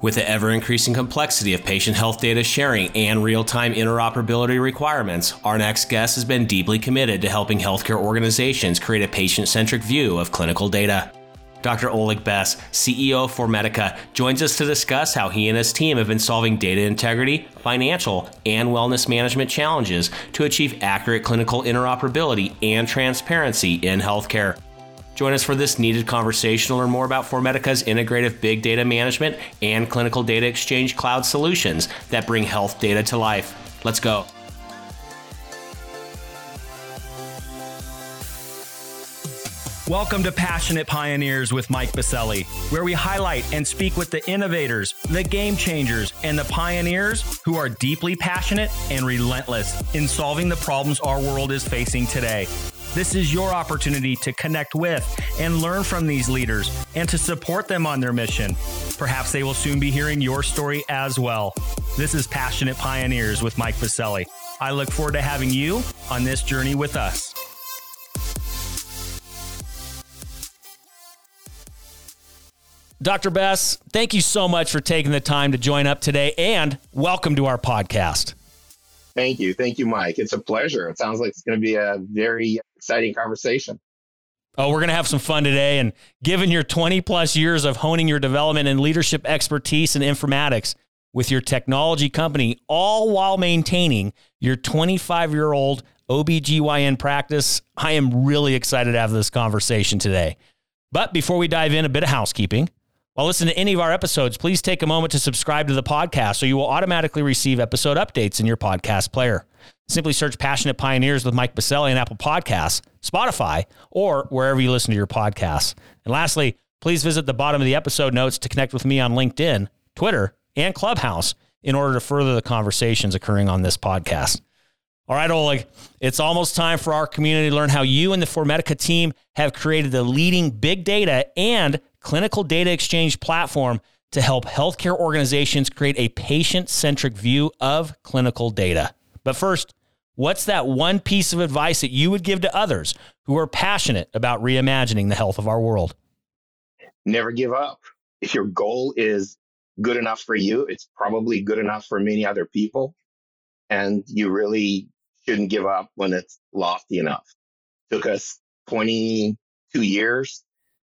With the ever increasing complexity of patient health data sharing and real time interoperability requirements, our next guest has been deeply committed to helping healthcare organizations create a patient centric view of clinical data. Dr. Oleg Bess, CEO of 4medica, joins us to discuss how he and his team have been solving data integrity, financial, and wellness management challenges to achieve accurate clinical interoperability and transparency in healthcare. Join us for this needed conversation to learn more about 4medica's integrative big data management and clinical data exchange cloud solutions that bring health data to life. Let's go. Welcome to Passionate Pioneers with Mike Biselli, where we highlight and speak with the innovators, the game changers, and the pioneers who are deeply passionate and relentless in solving the problems our world is facing today. This is your opportunity to connect with and learn from these leaders and to support them on their mission. Perhaps they will soon be hearing your story as well. This is Passionate Pioneers with Mike Biselli. I look forward to having you on this journey with us. Dr. Bess, thank you so much for taking the time to join up today and welcome to our podcast. Thank you. Thank you, Mike. It's a pleasure. It sounds like it's going to be a very exciting conversation. Oh, we're going to have some fun today. And given your 20 plus years of honing your development and leadership expertise in informatics with your technology company, all while maintaining your 25 year old OBGYN practice, I am really excited to have this conversation today. But before we dive in, a bit of housekeeping. While listening to any of our episodes, please take a moment to subscribe to the podcast so you will automatically receive episode updates in your podcast player. Simply search Passionate Pioneers with Mike Biselli in Apple Podcasts, Spotify, or wherever you listen to your podcasts. And lastly, please visit the bottom of the episode notes to connect with me on LinkedIn, Twitter, and Clubhouse in order to further the conversations occurring on this podcast. All right, Oleg, it's almost time for our community to learn how you and the 4medica team have created the leading big data and clinical data exchange platform to help healthcare organizations create a patient centric view of clinical data. But first, what's that one piece of advice that you would give to others who are passionate about reimagining the health of our world? Never give up. If your goal is good enough for you, it's probably good enough for many other people. And you really shouldn't give up when it's lofty enough. It took us 22 years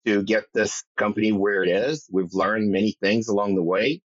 to get this company where it is. We've learned many things along the way.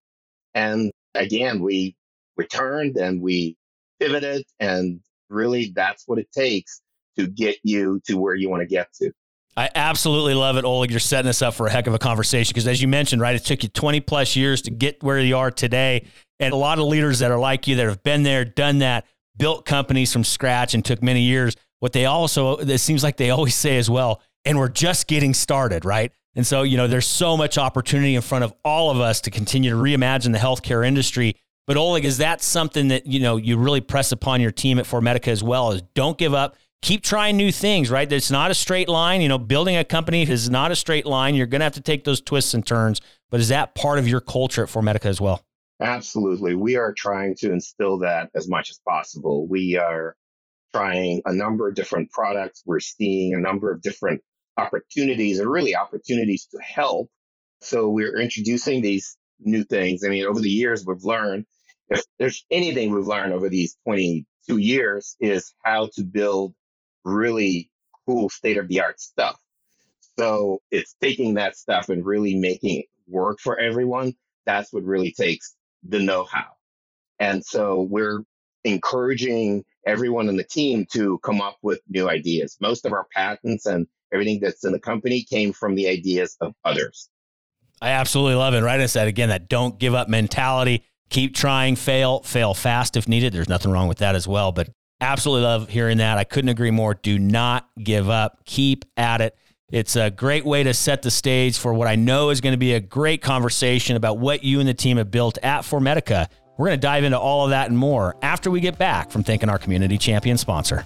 And again, we returned and we pivoted and really that's what it takes to get you to where you want to get to. I absolutely love it, Oleg. You're setting us up for a heck of a conversation because, as you mentioned, right, it took you 20 plus years to get where you are today. And a lot of leaders that are like you that have been there, done that, built companies from scratch and took many years. What they also, it seems like they always say as well, and we're just getting started, right? And so, you know, there's so much opportunity in front of all of us to continue to reimagine the healthcare industry. But Oleg, is that something that, you know, you really press upon your team at 4medica as well is don't give up, keep trying new things, right? It's not a straight line. You know, building a company is not a straight line. You're going to have to take those twists and turns. But is that part of your culture at 4medica as well? Absolutely. We are trying to instill that as much as possible. We are trying a number of different products. We're seeing a number of different opportunities and really opportunities to help. So we're introducing these new things. I mean, over the years, we've learned if there's anything we've learned over these 22 years is how to build really cool state of the art stuff. So it's taking that stuff and really making it work for everyone. That's what really takes the know how. And so we're encouraging everyone in the team to come up with new ideas. Most of our patents and everything that's in the company came from the ideas of others. I absolutely love it. Right. I said again, that don't give up mentality. Keep trying, fail, fail fast if needed. There's nothing wrong with that as well. But absolutely love hearing that. I couldn't agree more. Do not give up. Keep at it. It's a great way to set the stage for what I know is going to be a great conversation about what you and the team have built at 4medica. We're going to dive into all of that and more after we get back from thanking our community champion sponsor.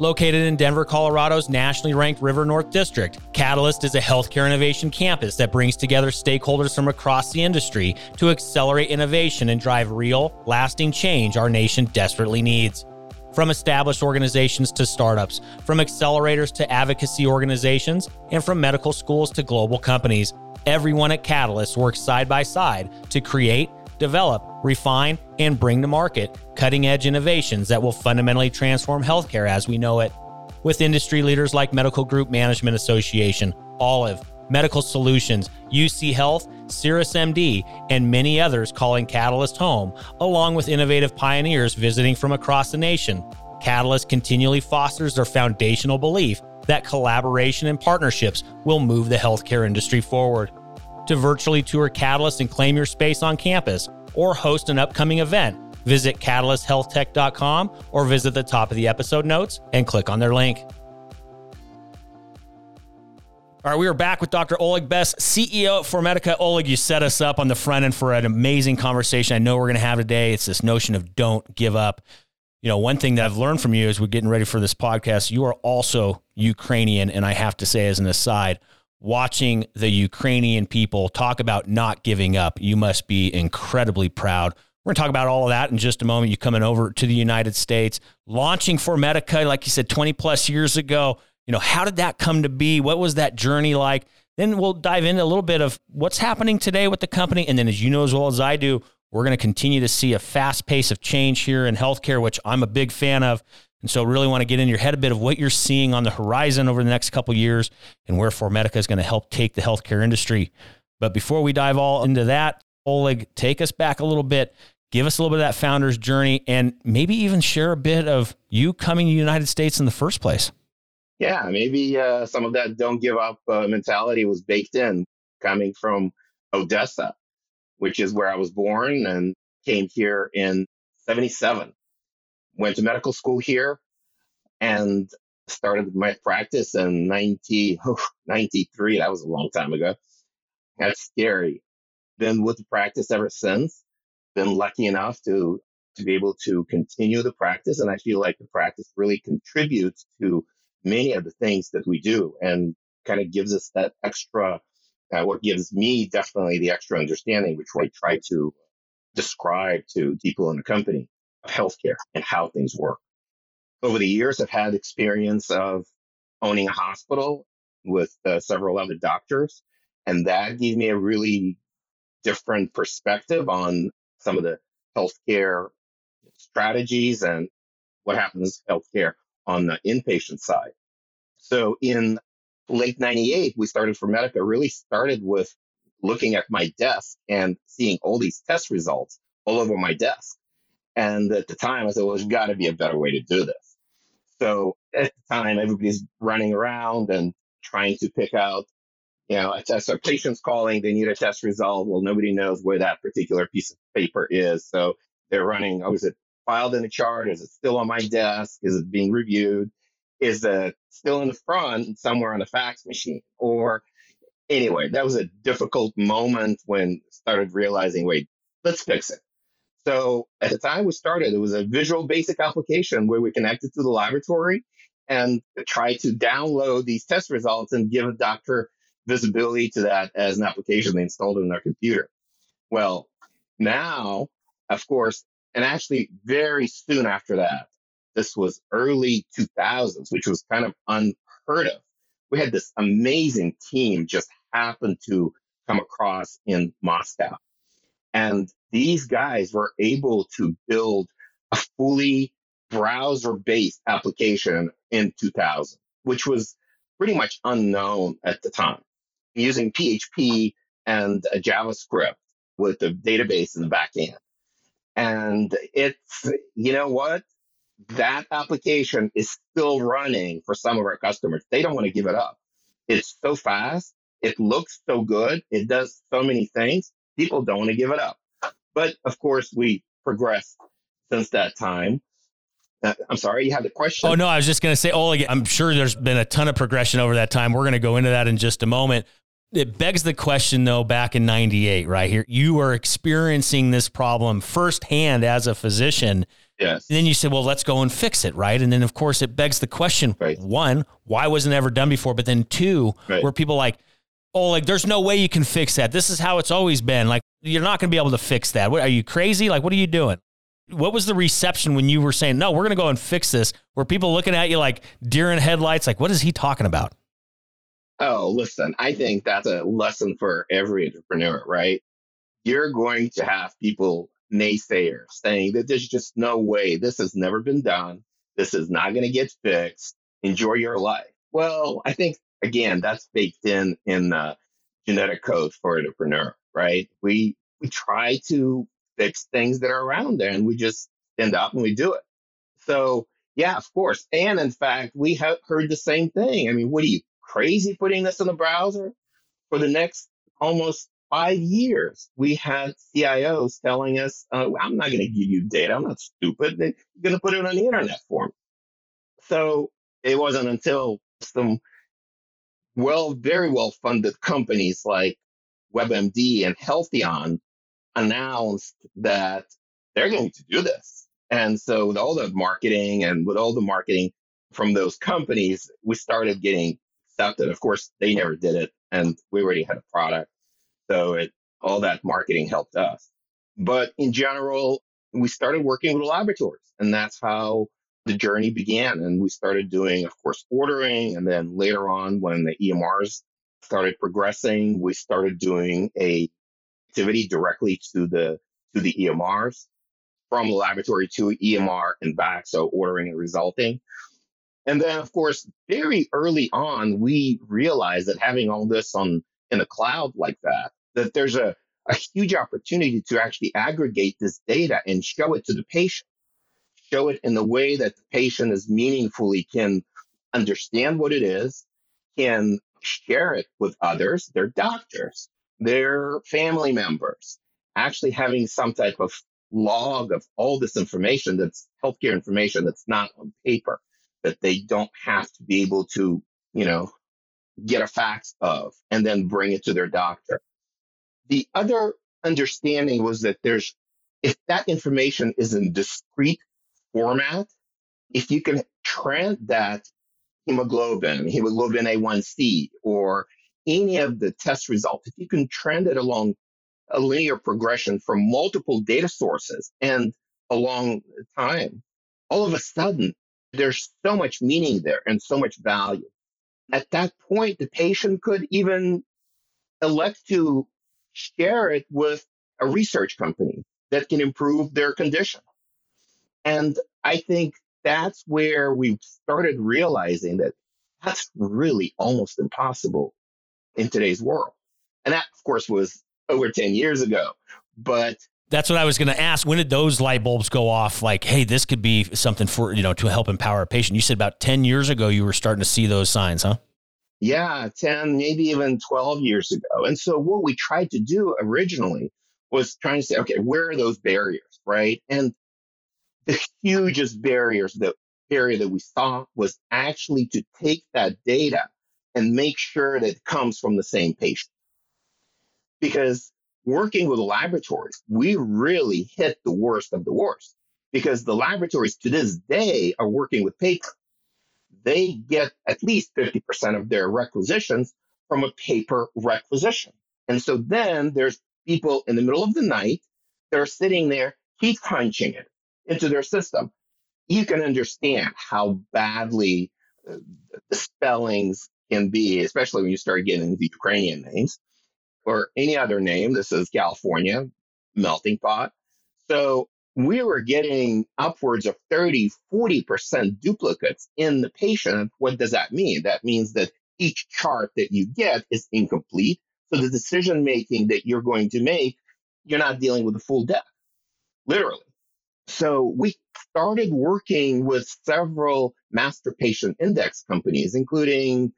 Located in Denver, Colorado's nationally ranked River North District, Catalyst is a healthcare innovation campus that brings together stakeholders from across the industry to accelerate innovation and drive real, lasting change our nation desperately needs. From established organizations to startups, from accelerators to advocacy organizations, and from medical schools to global companies, Everyone at Catalyst works side by side to create, develop, refine, and bring to market cutting edge innovations that will fundamentally transform healthcare as we know it. With industry leaders like Medical Group Management Association, Olive, Medical Solutions, UC Health, CirrusMD, and many others calling Catalyst home, along with innovative pioneers visiting from across the nation. Catalyst continually fosters their foundational belief that collaboration and partnerships will move the healthcare industry forward. To virtually tour Catalyst and claim your space on campus or host an upcoming event, visit catalysthealthtech.com or visit the top of the episode notes and click on their link. All right, we are back with Dr. Oleg Bess, CEO of 4medica. Oleg, you set us up on the front end for an amazing conversation I know we're going to have today. It's this notion of don't give up. You know, one thing that I've learned from you as we're getting ready for this podcast, you are also Ukrainian. And I have to say, as an aside, watching the Ukrainian people talk about not giving up, you must be incredibly proud. We're going to talk about all of that in just a moment. You coming over to the United States, launching 4medica, like you said, 20 plus years ago you know, how did that come to be? What was that journey like? Then we'll dive into a little bit of what's happening today with the company. And then, as you know as well as I do, we're going to continue to see a fast pace of change here in healthcare, which I'm a big fan of. And so, really want to get in your head a bit of what you're seeing on the horizon over the next couple years and where 4medica is going to help take the healthcare industry. But before we dive all into that, Oleg, take us back a little bit. Give us a little bit of that founder's journey and maybe even share a bit of you coming to the United States in the first place yeah, maybe uh, some of that don't give up uh, mentality was baked in coming from Odessa, which is where I was born and came here in 77. Went to medical school here and started my practice in 90, oh, 93. That was a long time ago. That's scary. Been with the practice ever since. Been lucky enough to to be able to continue the practice, and I feel like the practice really contributes to many of the things that we do and kind of gives us that extra, uh, what gives me definitely the extra understanding, which I try to describe to people in the company healthcare and how things work. Over the years, I've had experience of owning a hospital with uh, several other doctors, and that gave me a really different perspective on some of the healthcare strategies and what happens in healthcare on the inpatient side. So in late 98, we started 4medica, really started with looking at my desk and seeing all these test results all over my desk. And at the time, I said, well, there's got to be a better way to do this. So at the time, everybody's running around and trying to pick out, you know, a test. So patient's calling, they need a test result. Well, nobody knows where that particular piece of paper is. So they're running, oh, is it filed in a chart? Is it still on my desk? Is it being reviewed? Is it still in the front somewhere on a fax machine? Or anyway, that was a difficult moment when I started realizing, wait, let's fix it. So at the time we started, it was a visual basic application where we connected to the laboratory and tried to download these test results and give a doctor visibility to that as an application they installed in their computer. Well, now, of course, and actually very soon after that, this was early 2000s, which was kind of unheard of. We had this amazing team just happen to come across in Moscow. And these guys were able to build a fully browser based application in 2000, which was pretty much unknown at the time, using PHP and JavaScript with the database in the back end. And it's, you know what? that application is still running for some of our customers. They don't want to give it up. It's so fast. It looks so good. It does so many things. People don't want to give it up. But of course, we progressed since that time. Uh, I'm sorry, you had the question. Oh no, I was just going to say, Oleg, I'm sure there's been a ton of progression over that time. We're going to go into that in just a moment. It begs the question, though, back in 98, right here, you were experiencing this problem firsthand as a physician. Yes. And then you said, well, let's go and fix it, right? And then, of course, it begs the question right. one, why wasn't it ever done before? But then two, right. where people like, oh, like, there's no way you can fix that. This is how it's always been. Like, you're not going to be able to fix that. What, are you crazy? Like, what are you doing? What was the reception when you were saying, no, we're going to go and fix this? Were people looking at you like deer in headlights? Like, what is he talking about? Oh, listen, I think that's a lesson for every entrepreneur, right? You're going to have people, naysayers, saying that there's just no way this has never been done. This is not going to get fixed. Enjoy your life. Well, I think, again, that's baked in in the genetic code for entrepreneur, right? We, we try to fix things that are around there and we just end up and we do it. So, yeah, of course. And in fact, we have heard the same thing. I mean, what are you crazy putting this in the browser? For the next almost five years, we had CIOs telling us, uh, I'm not going to give you data. I'm not stupid. You're going to put it on the internet for me. So it wasn't until some well, very well funded companies like WebMD and Healtheon announced that they're going to do this. And so with all the marketing and with all the marketing from those companies, we started getting accepted. Of course, they never did it and we already had a product. So it, all that marketing helped us. But in general, we started working with laboratories and that's how the journey began. And we started doing, of course, ordering. And then later on, when the EMRs started progressing, we started doing a activity directly to the to the EMRs from the laboratory to EMR and back. So ordering and resulting. And then, of course, very early on, we realized that having all this on in a cloud like that, that there's a, a huge opportunity to actually aggregate this data and show it to the patient show it in the way that the patient is meaningfully can understand what it is, can share it with others, their doctors, their family members, actually having some type of log of all this information that's healthcare information that's not on paper, that they don't have to be able to, you know, get a fax of and then bring it to their doctor. The other understanding was that there's, if that information is in discrete format, if you can trend that hemoglobin, hemoglobin A1C, or any of the test results, if you can trend it along a linear progression from multiple data sources and along time, all of a sudden, there's so much meaning there and so much value. At that point, the patient could even elect to share it with a research company that can improve their condition. And I think that's where we started realizing that that's really almost impossible in today's world. And that, of course, was over 10 years ago. But that's what I was going to ask. When did those light bulbs go off? Like, hey, this could be something for, you know, to help empower a patient. You said about 10 years ago, you were starting to see those signs, huh? Yeah, 10, maybe even 12 years ago. And so what we tried to do originally was trying to say, okay, where are those barriers, right? And the hugest barriers that area that we saw was actually to take that data and make sure that it comes from the same patient. Because working with laboratories, we really hit the worst of the worst because the laboratories to this day are working with paper. They get at least 50% of their requisitions from a paper requisition. And so then there's people in the middle of the night that are sitting there, heat punching it, into their system, you can understand how badly uh, the spellings can be, especially when you start getting the Ukrainian names or any other name. This is California, melting pot. So we were getting upwards of 30, 40% duplicates in the patient. What does that mean? That means that each chart that you get is incomplete. So the decision making that you're going to make, you're not dealing with the full deck, literally. So we started working with several master patient index companies, including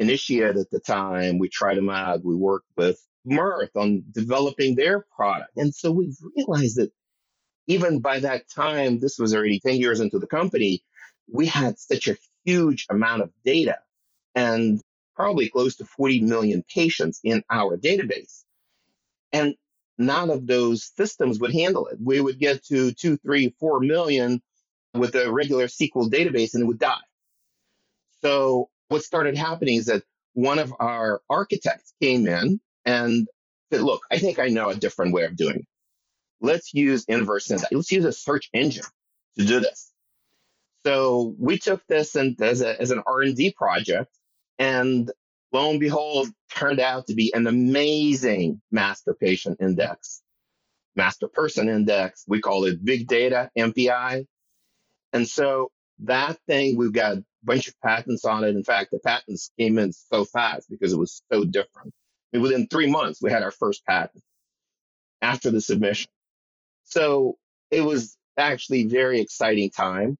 Initiate at the time. We tried them out. We worked with Mirth on developing their product. And so we realized that even by that time, this was already 10 years into the company, we had such a huge amount of data and probably close to 40 million patients in our database. And none of those systems would handle it. We would get to two, three, four million with a regular SQL database and it would die. So what started happening is that one of our architects came in and said, look, I think I know a different way of doing it. Let's use inverse index. Let's use a search engine to do this. So we took this and as, a, as an R&D project and lo and behold, turned out to be an amazing master patient index, master person index. We call it big data, MPI. And so that thing, we've got a bunch of patents on it. In fact, the patents came in so fast because it was so different. Within three months, we had our first patent after the submission. So it was actually very exciting time,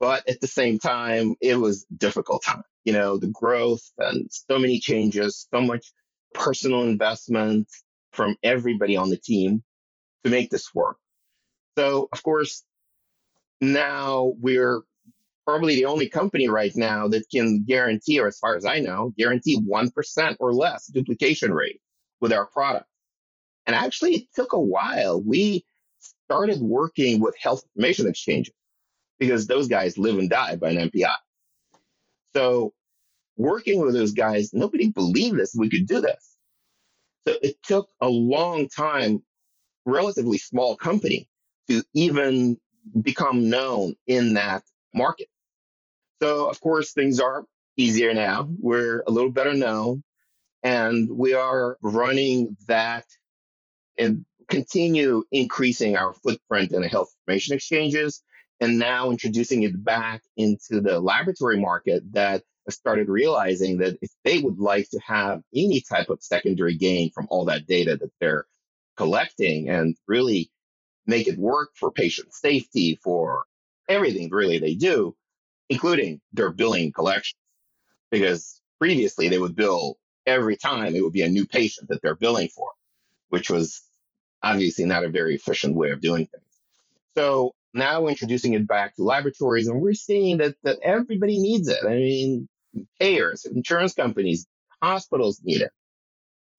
but at the same time, it was difficult time. You know, the growth and so many changes, so much personal investment from everybody on the team to make this work. So, of course, now we're probably the only company right now that can guarantee, or as far as I know, guarantee 1% or less duplication rate with our product. And actually, it took a while. We started working with health information exchanges because those guys live and die by an MPI. So, working with those guys, nobody believed us we could do this. So, it took a long time, relatively small company, to even become known in that market. So, of course, things are easier now. We're a little better known, and we are running that and continue increasing our footprint in the health information exchanges and now introducing it back into the laboratory market that started realizing that if they would like to have any type of secondary gain from all that data that they're collecting and really make it work for patient safety, for everything really they do, including their billing collections. Because previously they would bill every time it would be a new patient that they're billing for, which was obviously not a very efficient way of doing things. So now introducing it back to laboratories and we're seeing that, that everybody needs it. I mean, payers, insurance companies, hospitals need it.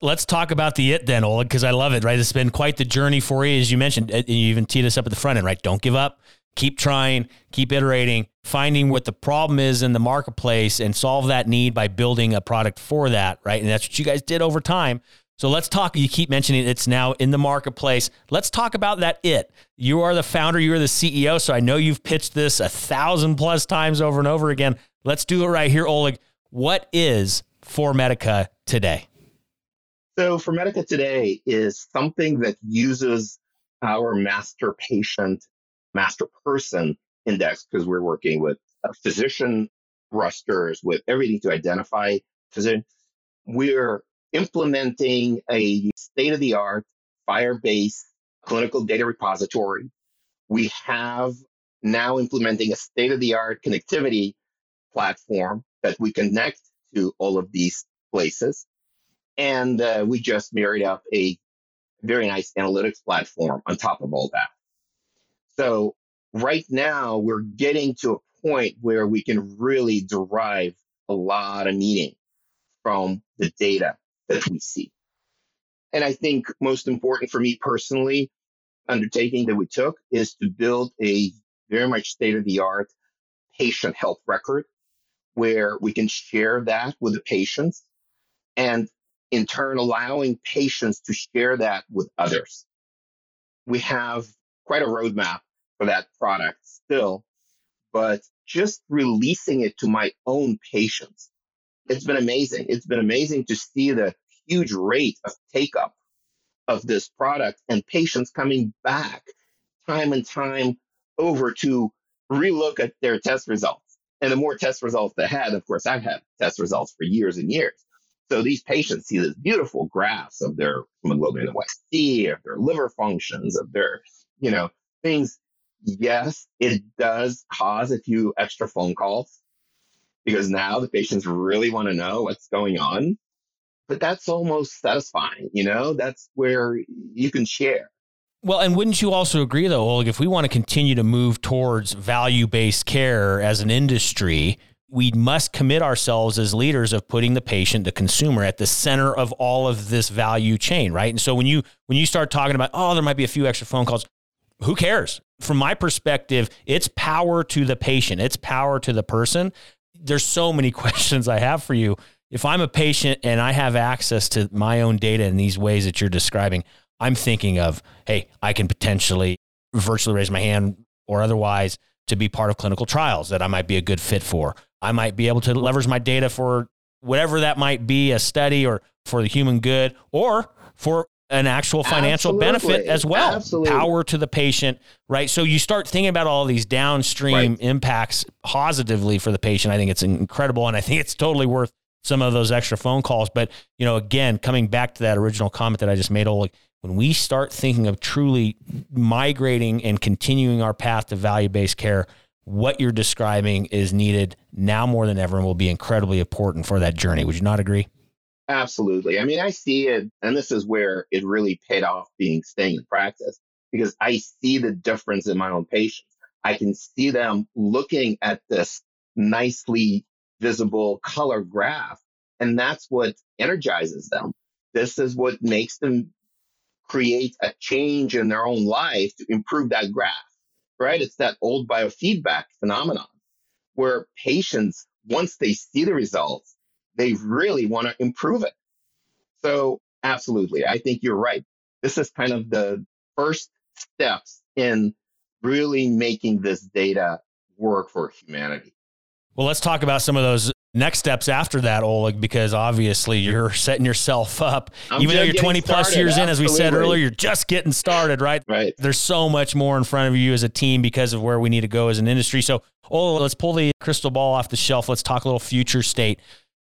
Let's talk about the it then, Oleg, because I love it, right? It's been quite the journey for you, as you mentioned. You even teed us up at the front end, right? Don't give up, keep trying, keep iterating, finding what the problem is in the marketplace and solve that need by building a product for that, right? And that's what you guys did over time. So let's talk. You keep mentioning it's now in the marketplace. Let's talk about that it. You are the founder, you are the CEO. So I know you've pitched this a thousand plus times over and over again. Let's do it right here, Oleg. What is 4medica today? So 4medica today is something that uses our master patient, master person index because we're working with uh, physician rosters, with everything to identify physician. We're implementing a state of the art FHIR-based clinical data repository. We have now implementing a state of the art connectivity platform that we connect to all of these places. And uh, we just married up a very nice analytics platform on top of all that. So right now we're getting to a point where we can really derive a lot of meaning from the data that we see. And I think most important for me personally, undertaking that we took is to build a very much state of the art patient health record where we can share that with the patients and in turn allowing patients to share that with others. We have quite a roadmap for that product still, but just releasing it to my own patients it's been amazing. It's been amazing to see the huge rate of take up of this product and patients coming back time and time over to relook at their test results. And the more test results they had, of course, I've had test results for years and years. So these patients see this beautiful graphs of their hemoglobin A1C, of their liver functions, of their, you know, things. Yes, it does cause a few extra phone calls because now the patients really want to know what's going on. But that's almost satisfying, you know, that's where you can share. Well, and wouldn't you also agree, though, Oleg, if we want to continue to move towards value based care as an industry, we must commit ourselves as leaders of putting the patient, the consumer, at the center of all of this value chain, right? And so when you when you start talking about, oh, there might be a few extra phone calls, who cares? From my perspective, it's power to the patient, it's power to the person there's so many questions I have for you. If I'm a patient and I have access to my own data in these ways that you're describing, I'm thinking of, hey, I can potentially virtually raise my hand or otherwise to be part of clinical trials that I might be a good fit for. I might be able to leverage my data for whatever that might be, a study or for the human good or for an actual financial Absolutely. benefit as well. Absolutely. Power to the patient, right? So you start thinking about all these downstream right. impacts positively for the patient. I think it's incredible. And I think it's totally worth some of those extra phone calls. But, you know, again, coming back to that original comment that I just made, Oleg, when we start thinking of truly migrating and continuing our path to value based care, what you're describing is needed now more than ever and will be incredibly important for that journey. Would you not agree? Absolutely. I mean, I see it, and this is where it really paid off being staying in practice because I see the difference in my own patients. I can see them looking at this nicely visible color graph, and that's what energizes them. This is what makes them create a change in their own life to improve that graph, right? It's that old biofeedback phenomenon where patients, once they see the results, they really want to improve it. So absolutely. I think you're right. This is kind of the first steps in really making this data work for humanity. Well, let's talk about some of those next steps after that, Oleg, because obviously you're setting yourself up. I'm Even though you're 20 plus started, years in, as we said earlier, you're just getting started, right? Right. There's so much more in front of you as a team because of where we need to go as an industry. So, Oleg, let's pull the crystal ball off the shelf. Let's talk a little future state.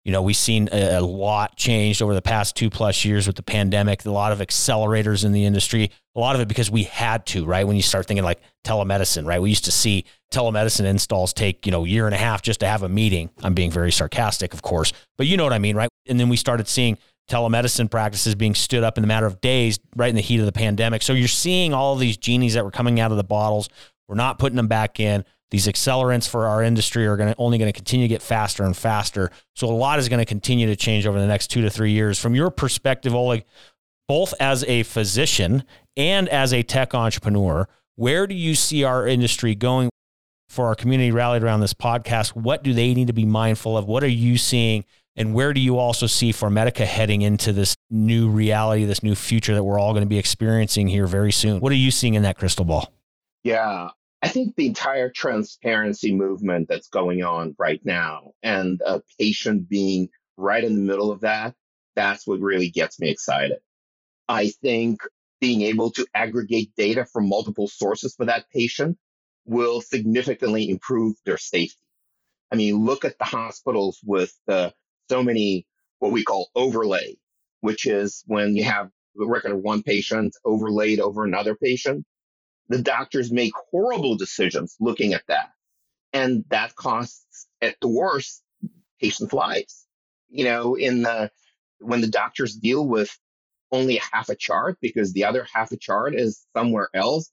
You know, we've seen a, lot changed over the past two plus years with the pandemic, a lot of accelerators in the industry, a lot of it because we had to, right? When you start thinking like telemedicine, right? We used to see telemedicine installs take, you know, year and a half just to have a meeting. I'm being very sarcastic, of course, but you know what I mean, right? And then we started seeing telemedicine practices being stood up in a matter of days right in the heat of the pandemic. So you're seeing all of these genies that were coming out of the bottles. We're not putting them back in. These accelerants for our industry are going to only going to continue to get faster and faster. So a lot is going to continue to change over the next two to three years. From your perspective, Oleg, both as a physician and as a tech entrepreneur, where do you see our industry going for our community rallied around this podcast? What do they need to be mindful of? What are you seeing? And where do you also see 4medica heading into this new reality, this new future that we're all going to be experiencing here very soon? What are you seeing in that crystal ball? Yeah, I think the entire transparency movement that's going on right now and a patient being right in the middle of that, that's what really gets me excited. I think being able to aggregate data from multiple sources for that patient will significantly improve their safety. I mean, look at the hospitals with uh, so many what we call overlay, which is when you have the record of one patient overlaid over another patient the doctors make horrible decisions looking at that. And that costs at the worst patients' lives. You know, in the, when the doctors deal with only half a chart because the other half a chart is somewhere else,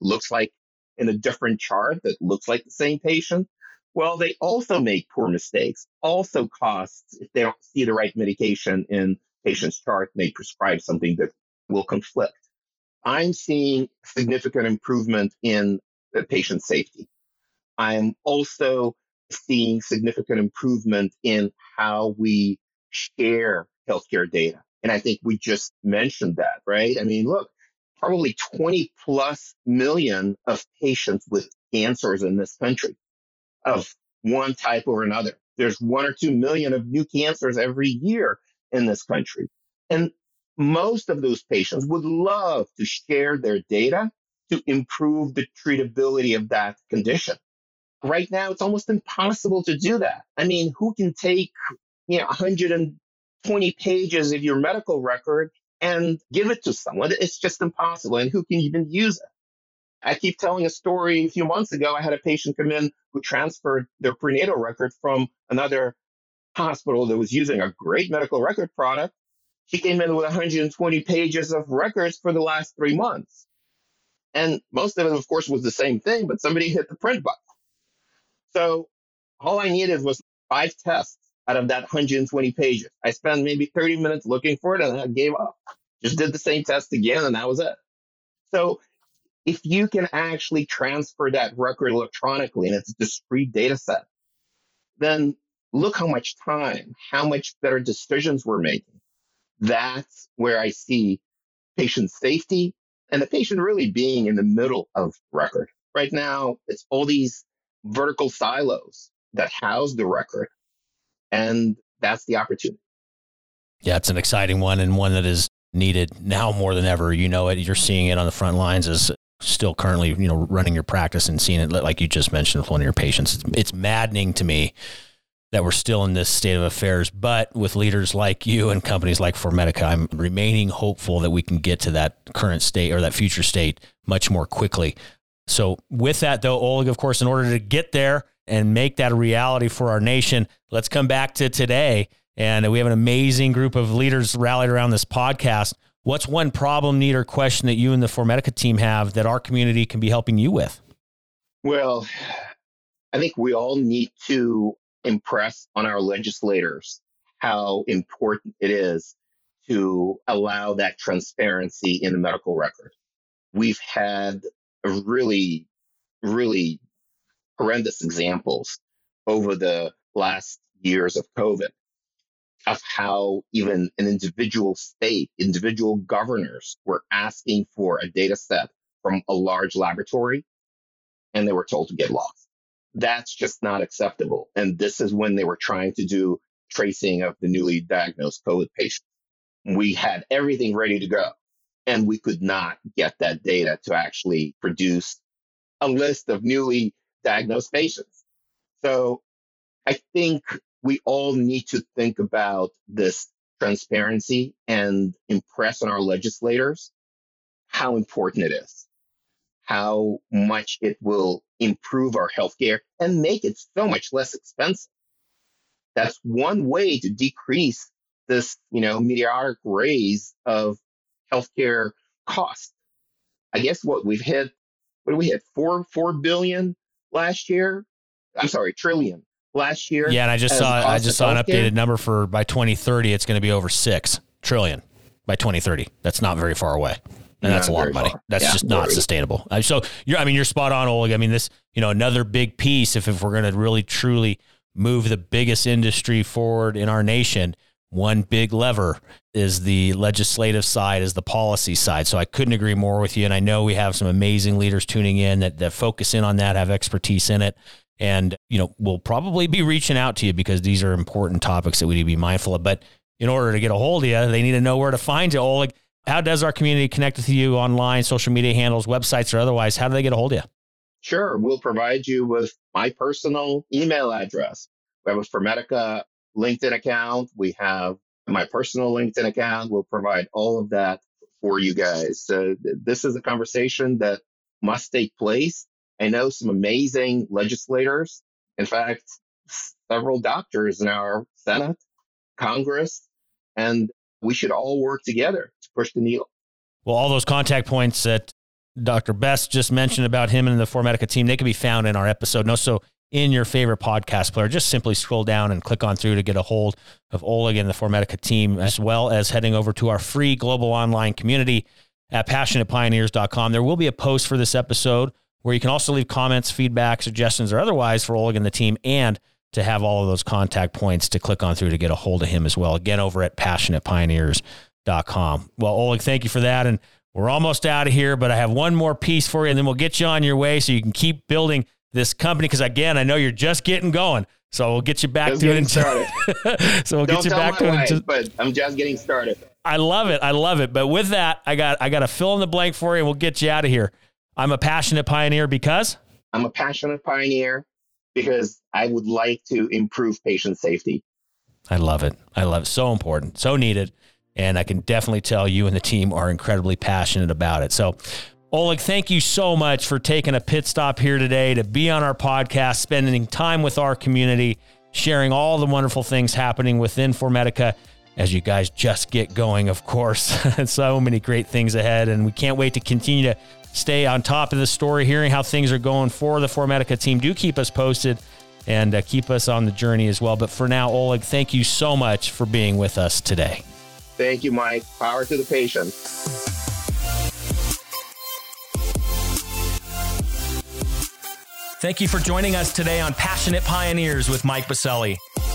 looks like in a different chart that looks like the same patient. Well, they also make poor mistakes, also costs if they don't see the right medication in patient's chart, they prescribe something that will conflict. I'm seeing significant improvement in patient safety. I'm also seeing significant improvement in how we share healthcare data. And I think we just mentioned that, right? I mean, look, probably 20 plus million of patients with cancers in this country of one type or another. There's one or two million of new cancers every year in this country. And most of those patients would love to share their data to improve the treatability of that condition. Right now, it's almost impossible to do that. I mean, who can take, you know, 120 pages of your medical record and give it to someone? It's just impossible. And who can even use it? I keep telling a story. A few months ago, I had a patient come in who transferred their prenatal record from another hospital that was using a great medical record product she came in with 120 pages of records for the last three months. And most of it, of course, was the same thing, but somebody hit the print button. So all I needed was five tests out of that 120 pages. I spent maybe 30 minutes looking for it and I gave up. Just did the same test again and that was it. So if you can actually transfer that record electronically and it's a discrete data set, then look how much time, how much better decisions we're making that's where I see patient safety and the patient really being in the middle of record. Right now, it's all these vertical silos that house the record. And that's the opportunity. Yeah, it's an exciting one and one that is needed now more than ever. You know it. You're seeing it on the front lines as still currently, you know, running your practice and seeing it like you just mentioned with one of your patients. It's, it's maddening to me that we're still in this state of affairs. But with leaders like you and companies like 4medica, I'm remaining hopeful that we can get to that current state or that future state much more quickly. So, with that, though, Oleg, of course, in order to get there and make that a reality for our nation, let's come back to today. And we have an amazing group of leaders rallied around this podcast. What's one problem, need, or question that you and the 4medica team have that our community can be helping you with? Well, I think we all need to impress on our legislators how important it is to allow that transparency in the medical record. We've had really, really horrendous examples over the last years of COVID of how even an individual state, individual governors were asking for a data set from a large laboratory and they were told to get lost that's just not acceptable. And this is when they were trying to do tracing of the newly diagnosed COVID patients. We had everything ready to go and we could not get that data to actually produce a list of newly diagnosed patients. So I think we all need to think about this transparency and impress on our legislators how important it is, how much it will improve our healthcare and make it so much less expensive. That's one way to decrease this, you know, meteoric raise of healthcare costs. I guess what we've hit, what did we hit? Four, four billion last year. I'm sorry, trillion last year. Yeah, and I just saw I just saw an updated number for by 2030, it's going to be over six trillion by 2030. That's not very far away and that's a lot of money. Far. That's yeah, just not sustainable. Uh, so you're, I mean, you're spot on, Oleg. I mean, this, you know, another big piece. If if we're going to really truly move the biggest industry forward in our nation, one big lever is the legislative side, is the policy side. So I couldn't agree more with you. And I know we have some amazing leaders tuning in that that focus in on that, have expertise in it. And, you know, we'll probably be reaching out to you because these are important topics that we need to be mindful of. But in order to get a hold of you, they need to know where to find you, Oleg how does our community connect with you online, social media handles, websites, or otherwise? How do they get a hold of you? Sure. We'll provide you with my personal email address. We have a 4medica LinkedIn account. We have my personal LinkedIn account. We'll provide all of that for you guys. So this is a conversation that must take place. I know some amazing legislators. In fact, several doctors in our Senate, Congress, and we should all work together to push the needle. Well, all those contact points that Dr. Bess just mentioned about him and the 4medica team, they can be found in our episode. No, so in your favorite podcast player, just simply scroll down and click on through to get a hold of Oleg and the 4medica team, as well as heading over to our free global online community at passionatepioneers.com. There will be a post for this episode where you can also leave comments, feedback, suggestions, or otherwise for Oleg and the team. And to have all of those contact points to click on through to get a hold of him as well. Again, over at passionatepioneers.com. Well, Oleg, thank you for that. And we're almost out of here, but I have one more piece for you, and then we'll get you on your way so you can keep building this company. Because again, I know you're just getting going. So we'll get you back just to it. Started. so we'll Don't get you back to it. but I'm just getting started. I love it. I love it. But with that, I got I got to fill in the blank for you, and we'll get you out of here. I'm a passionate pioneer because I'm a passionate pioneer because I would like to improve patient safety. I love it. I love it. So important, so needed. And I can definitely tell you and the team are incredibly passionate about it. So, Oleg, thank you so much for taking a pit stop here today to be on our podcast, spending time with our community, sharing all the wonderful things happening within 4medica as you guys just get going, of course. so many great things ahead. And we can't wait to continue to stay on top of the story, hearing how things are going for the 4medica team. Do keep us posted and uh, keep us on the journey as well. But for now, Oleg, thank you so much for being with us today. Thank you, Mike. Power to the patient. Thank you for joining us today on Passionate Pioneers with Mike Biselli.